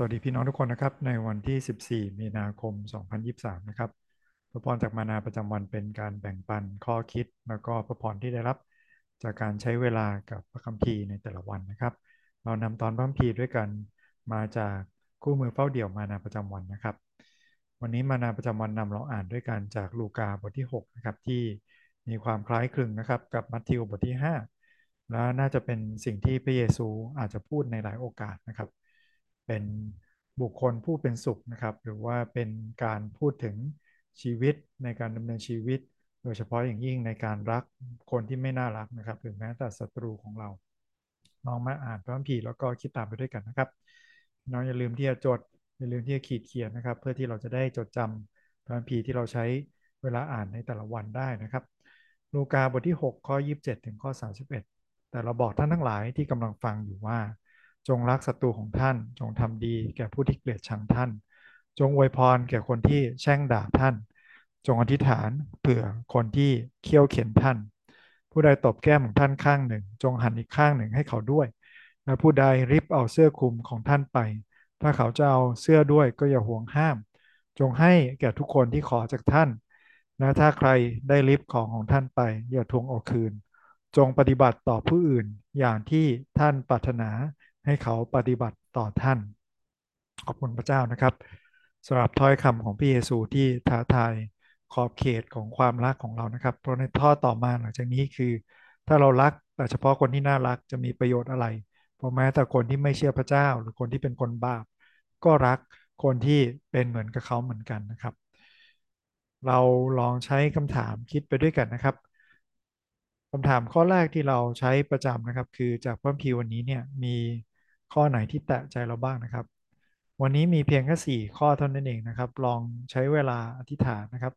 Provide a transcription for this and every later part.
สวัสดีพี่น้องทุกคนนะครับ ในวันที่ 14 มีนาคม 2023 นะครับพระพรจากมานาประจำวันเป็นการแบ่งปันข้อคิด แล้วก็พระพรที่ได้รับจากการใช้เวลากับพระคัมภีร์ในแต่ละวันนะครับ เรานำตอนพระคัมภีร์ด้วยกันมาจากคู่มือเฝ้าเดี่ยวมานาประจำวันนะครับ วันนี้มานาประจำวันนำเราอ่านด้วยกันจากลูกาบทที่6นะครับที่มีความคล้ายคลึงนะครับกับมัทธิวบทที่ 5 และน่าจะเป็นสิ่งที่พระเยซูอาจจะพูดในหลายโอกาสนะครับ เป็นบุคคลผู้เป็นสุขนะครับ หรือว่าเป็นการพูดถึงชีวิตในการดำเนินชีวิต โดยเฉพาะอย่างยิ่งในการรักคนที่ไม่น่ารักนะครับหรือแม้แต่ศัตรูของเราลองมาอ่านพระคัมภีร์แล้วก็คิดตามไปด้วยกันนะครับน้องอย่าลืมที่จะจดอย่าลืมที่จะขีดเขียนนะครับ เพื่อที่เราจะได้จดจำพระคัมภีร์ที่เราใช้เวลาอ่านในแต่ละวันได้นะครับ ลูกาบทที่ 6 ข้อ 27 ถึงข้อ 31 แต่เราบอกท่านทั้งหลายที่กำลังฟังอยู่ว่า จงรักศัตรูของท่าน จงทำดีแก่ผู้ที่เกลียดชังท่าน จงอวยพรแก่คนที่แช่งด่าท่าน จงอธิษฐานเผื่อคนที่เคี่ยวเข็นท่าน ผู้ใดตบแก้มของท่านข้างหนึ่ง จงหันอีกข้างหนึ่งให้เขาด้วย และผู้ใดริบเอาเสื้อคลุมของท่านไป ถ้าเขาจะเอาเสื้อด้วยก็อย่าห่วงห้าม จงให้แก่ทุกคนที่ขอจากท่านและถ้าใครได้ริบของของท่านไป อย่าทวงเอาคืน จงปฏิบัติต่อผู้อื่นอย่างที่ท่านปรารถนา ให้เขาปฏิบัติต่อท่าน ขอบคุณพระเจ้านะครับสำหรับถ้อยคำของพี่เยซูที่ท้าทายขอบเขตของความรักของเรานะครับ เพราะในท่อต่อมาหลังจากนี้คือ ถ้าเรารักแต่เฉพาะคนที่น่ารักจะมีประโยชน์อะไร เพราะแม้แต่คนที่ไม่เชื่อพระเจ้า หรือคนที่เป็นคนบาป ก็รักคนที่เป็นเหมือนกับเขาเหมือนกันนะครับ เราลองใช้คำถามคิดไปด้วยกันนะครับคำถามข้อแรกที่เราใช้ประจำนะครับ คือจากพระพีวันนี้เนี่ยมี ข้อไหนที่แตะใจเราบ้างนะครับ วันนี้มีเพียงแค่สี่ข้อเท่านั้นเองนะครับ ลองใช้เวลาอธิษฐานนะครับ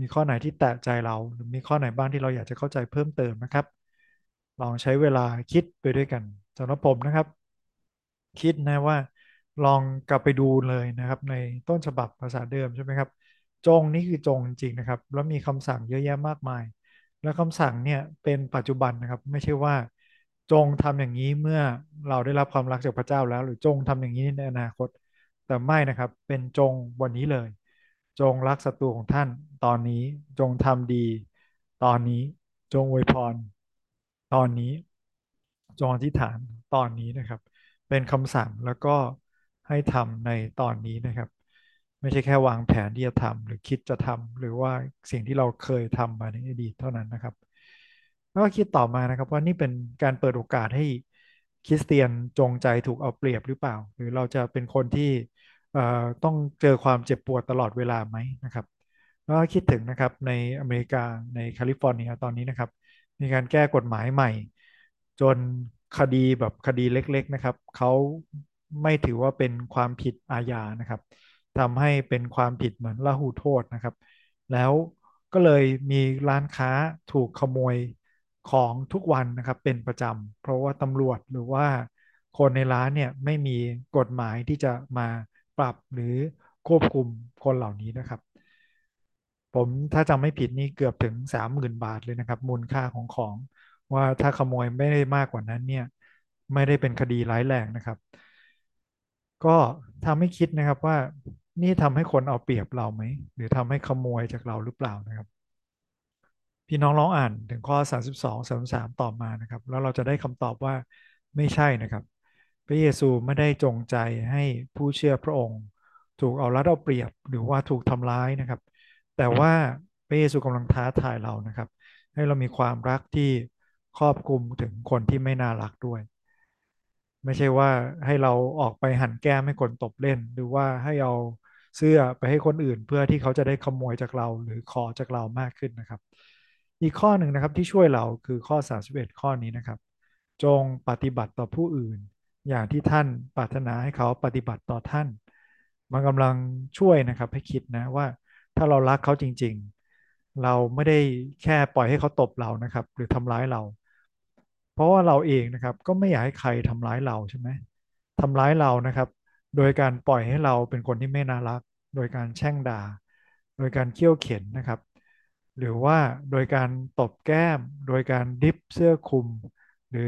มีข้อไหนที่แตะใจเราหรือมีข้อไหนบ้างที่เราอยากจะเข้าใจเพิ่มเติมนะครับ ลองใช้เวลาคิดไปด้วยกันสำหรับผมนะครับ คิดนะว่า ลองกลับไปดูเลยนะครับ ในต้นฉบับภาษาเดิมใช่ไหมครับ จงนี่คือจงจริงนะครับ แล้วมีคำสั่งเยอะแยะมากมาย แล้วคำสั่งเนี่ยเป็นปัจจุบันนะครับ ไม่ใช่ว่า จงทำอย่างนี้เมื่อเราได้รับความรักจากพระเจ้าแล้ว หรือจงทำอย่างนี้ในอนาคต แต่ไม่นะครับเป็นจงวันนี้เลย จงรักศัตรูของท่านตอนนี้จงทำดี ตอนนี้จงอวยพร ตอนนี้ จงอธิษฐานตอนนี้นะครับ เป็นคำสั่งแล้วก็ให้ทำในตอนนี้นะครับ ไม่ใช่แค่วางแผนที่จะทำหรือคิดจะทำหรือว่าสิ่งที่เราเคยทำมาในอดีตเท่านั้นนะครับ แล้วก็คิดต่อมานะครับ ว่านี่เป็นการเปิดโอกาสให้คริสเตียนจงใจถูกเอาเปรียบหรือเปล่า หรือเราจะเป็นคนที่ต้องเจอความเจ็บปวดตลอดเวลาไหมนะครับแล้วก็คิดถึงนะครับในอเมริกาในแคลิฟอร์เนียตอนนี้นะครับ มีการแก้กฎหมายใหม่ จนคดีแบบคดีเล็ก ๆนะครับเขาไม่ถือว่าเป็นความผิดอาญานะครับทำให้เป็นความผิดเหมือนลหุโทษนะครับ แล้วก็เลยมีร้านค้าถูกขโมย ของทุกวันนะครับเป็นประจำเพราะว่าตำรวจหรือว่าคนในร้านเนี่ยไม่มีกฎหมายที่จะมาปรับหรือควบคุมคนเหล่านี้นะครับ ผมถ้าจำไม่ผิดนี่เกือบถึงสามหมื่นบาทเลยนะครับ มูลค่าของของ ว่าถ้าขโมยไม่ได้มากกว่านั้นเนี่ยไม่ได้เป็นคดีร้ายแรงนะครับ ก็ทำให้คิดนะครับว่านี่ทำให้คนเอาเปรียบเราไหมหรือทำให้ขโมยจากเราหรือเปล่านะครับ พี่น้องลองอ่านถึงข้อ 32 33 ต่อมานะครับ แล้วเราจะได้คำตอบว่าไม่ใช่นะครับ พระเยซูไม่ได้จงใจให้ผู้เชื่อพระองค์ ถูกเอารัดเอาเปรียบหรือว่าถูกทำร้ายนะครับ แต่ว่าพระเยซูกำลังท้าทายเรานะครับ ให้เรามีความรักที่ครอบคลุมถึงคนที่ไม่น่ารักด้วย ไม่ใช่ว่าให้เราออกไปหันแก้มให้คนตบเล่น หรือว่าให้เอาเสื้อไปให้คนอื่นเพื่อที่เขาจะได้ขโมยจากเราหรือขอจากเรามากขึ้นนะครับ อีกข้อหนึ่งนะครับที่ช่วยเราคือข้อ 31 ข้อนี้นะครับ จงปฏิบัติต่อผู้อื่น อย่างที่ท่านปรารถนาให้เขาปฏิบัติต่อท่าน มันกำลังช่วยนะครับให้คิดนะว่าถ้าเรารักเขาจริง ๆ เราไม่ได้แค่ปล่อยให้เขาตบเรานะครับ หรือทำร้ายเรา เพราะว่าเราเองนะครับก็ไม่อยากให้ใครทำร้ายเราใช่ไหมทำร้ายเรานะครับ โดยการปล่อยให้เราเป็นคนที่ไม่น่ารัก โดยการแช่งด่า โดยการเคี่ยวเข็นนะครับ หรือว่าโดยการตบแก้ม โดยการดิฟเสื้อคลุม หรือ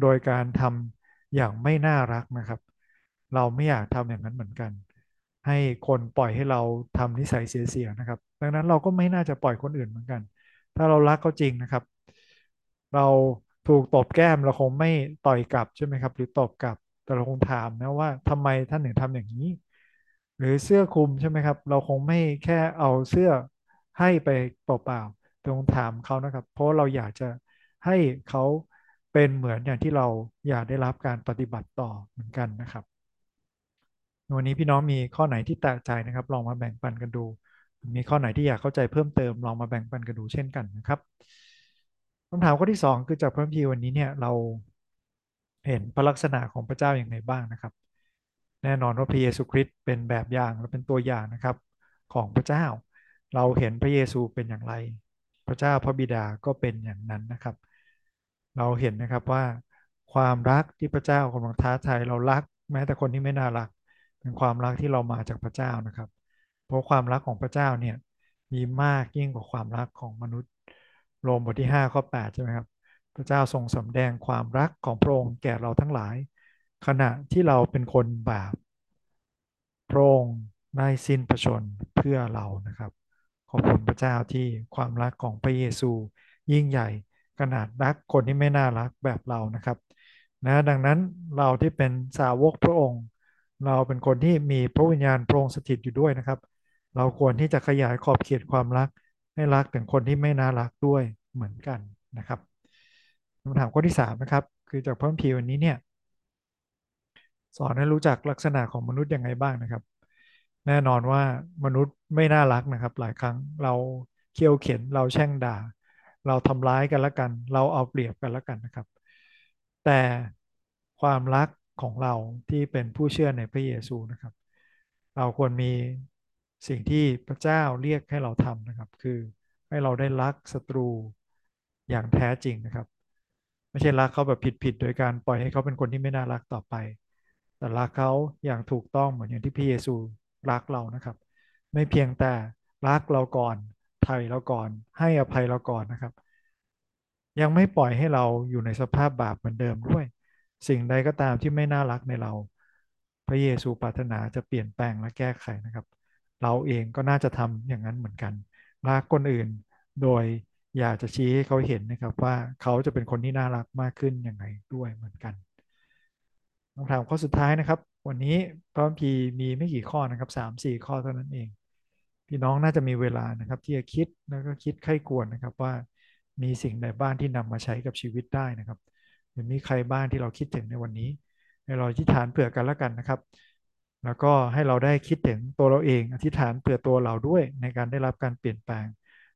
โดยการทำอย่างไม่น่ารักนะครับ เราไม่อยากทำอย่างนั้นเหมือนกัน ให้คนปล่อยให้เราทำนิสัยเสียๆนะครับ ดังนั้นเราก็ไม่น่าจะปล่อยคนอื่นเหมือนกัน ถ้าเรารักเขาจริงนะครับ เราถูกตบแก้มเราคงไม่ต่อยกลับใช่ไหมครับ หรือตบกลับแต่เราคงถามนะว่าทำไมท่านถึงทำอย่างนี้ หรือเสื้อคลุมใช่ไหมครับ เราคงไม่แค่เอาเสื้อ ให้ไปเปล่าๆต่คงถามเขานะครับ เพราะเราอยากจะให้เขาเป็นเหมือนอย่างที่เราอยากได้รับการปฏิบัติต่อเหมือนกันนะครับ วันนี้พี่น้องมีข้อไหนที่แตกใจนะครับ ลองมาแบ่งปันกันดู มีข้อไหนที่อยากเข้าใจเพิ่มเติมลองมาแบ่งปันกันดูเช่นกันนะครับคำถามข้อที่สองคือจากพระคัมภีร์วันนี้เนี่ยเราเห็นพระลักษณะของพระเจ้าอย่างไรบ้างนะครับ แน่นอนว่าพระเยซูคริสต์เป็นแบบอย่างและเป็นตัวอย่างนะครับของพระเจ้า เราเห็นพระเยซูเป็นอย่างไร พระเจ้าพระบิดาก็เป็นอย่างนั้นนะครับ เราเห็นนะครับว่าความรักที่พระเจ้ากำลังท้าทายเรารัก แม้แต่คนที่ไม่น่ารัก เป็นความรักที่เรามาจากพระเจ้านะครับ เพราะความรักของพระเจ้าเนี่ยมีมากยิ่งกว่าความรักของมนุษย์โรมบทที่5ข้อ8ใช่ไหมครับพระเจ้าทรงสำแดงความรักของพระองค์แก่เราทั้งหลาย ขณะที่เราเป็นคนบาปพระองค์ได้สิ้นพระชนเพื่อเรานะครับ ขอบคุณพระเจ้าที่ความรักของพระเยซู ยิ่งใหญ่ขนาดรักคนที่ไม่น่ารักแบบเรานะครับนะดังนั้นเราที่เป็นสาวกพระองค์ เราเป็นคนที่มีพระวิญญาณพระองค์สถิตอยู่ด้วยนะครับ เราควรที่จะขยายขอบเขตความรัก ให้รักถึงคนที่ไม่น่ารักด้วยเหมือนกันนะครับคำถามข้อที่3นะครับคือจากพระคัมภีร์วันนี้เนี่ยสอนให้รู้จักลักษณะของมนุษย์ยังไงบ้างนะครับ แน่นอนว่ามนุษย์ไม่น่ารักนะครับ หลายครั้งเราเคี่ยวเข็นเราแช่งด่า เราทำร้ายกันละกัน เราเอาเปรียบกันละกันนะครับ แต่ความรักของเราที่เป็นผู้เชื่อในพระเยซูนะครับ เราควรมีสิ่งที่พระเจ้าเรียกให้เราทำนะครับ คือให้เราได้รักศัตรูอย่างแท้จริงนะครับ ไม่ใช่รักเขาแบบผิดๆโดยการปล่อยให้เขาเป็นคนที่ไม่น่ารักต่อไป แต่รักเขาอย่างถูกต้องเหมือนอย่างที่พระเยซู รักเรานะครับ ไม่เพียงแต่รักเราก่อนไถ่เราก่อน ให้อภัยเราก่อนนะครับ ยังไม่ปล่อยให้เราอยู่ในสภาพบาปเหมือนเดิมด้วย สิ่งใดก็ตามที่ไม่น่ารักในเรา พระเยซูปรารถนาจะเปลี่ยนแปลงและแก้ไขนะครับ เราเองก็น่าจะทำอย่างนั้นเหมือนกันรักคนอื่นโดยอยากจะชี้ให้เขาเห็นนะครับว่าเขาจะเป็นคนที่น่ารักมากขึ้นยังไงด้วยเหมือนกันคำถามข้อสุดท้ายนะครับ วันนี้พระพีมีไม่กี่ข้อนะครับสามสี่ข้อเท่านั้นเอง พี่น้องน่าจะมีเวลานะครับ ที่จะคิดแล้วก็คิดไข้ควรนะครับว่ามีสิ่งใดบ้างที่นำมาใช้กับชีวิตได้นะครับหรือมีใครบ้างที่เราคิดถึงในวันนี้ให้เราอธิษฐานเผื่อกันแล้วกันนะครับ แล้วก็ให้เราได้คิดถึงตัวเราเองอธิษฐานเผื่อตัวเราด้วยในการได้รับการเปลี่ยนแปลง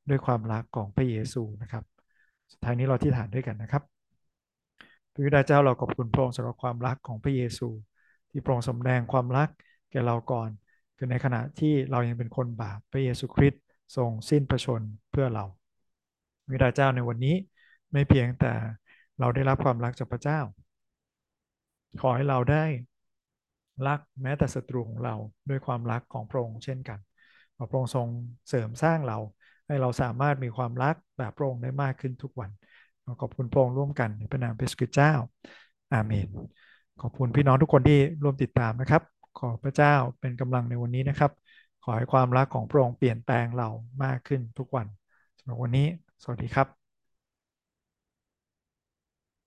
ด้วยความรักของพระเยซูนะครับสุดท้ายนี้เราอธิษฐานด้วยกันนะครับพระบิดาเจ้าเราขอบคุณพระองค์สำหรับความรักของพระเยซู ที่พรงสำแดงความรักแก่เราก่อน คือในขณะที่เรายังเป็นคนบาปพระเยซูคริสต์ทรงสิ้นพระชนเพื่อเราพระบิดาเจ้าในวันนี้ไม่เพียงแต่เราได้รับความรักจากพระเจ้า ขอให้เราได้รักแม้แต่ศัตรูของเราด้วยความรักของพระองค์เช่นกันขอพระองค์ทรงเสริมสร้างเรา ให้เราสามารถมีความรักแบบพระองค์ได้มากขึ้นทุกวันขอบคุณพระองค์ร่วมกันในพระนามพระสุเจ้า อาเมน ขอบคุณพี่น้องทุกคนที่ร่วมติดตามนะครับ ขอพระเจ้าเป็นกำลังในวันนี้นะครับ ขอให้ความรักของพระองค์เปลี่ยนแปลงเรามากขึ้นทุกวันสำหรับวันนี้ สวัสดีครับ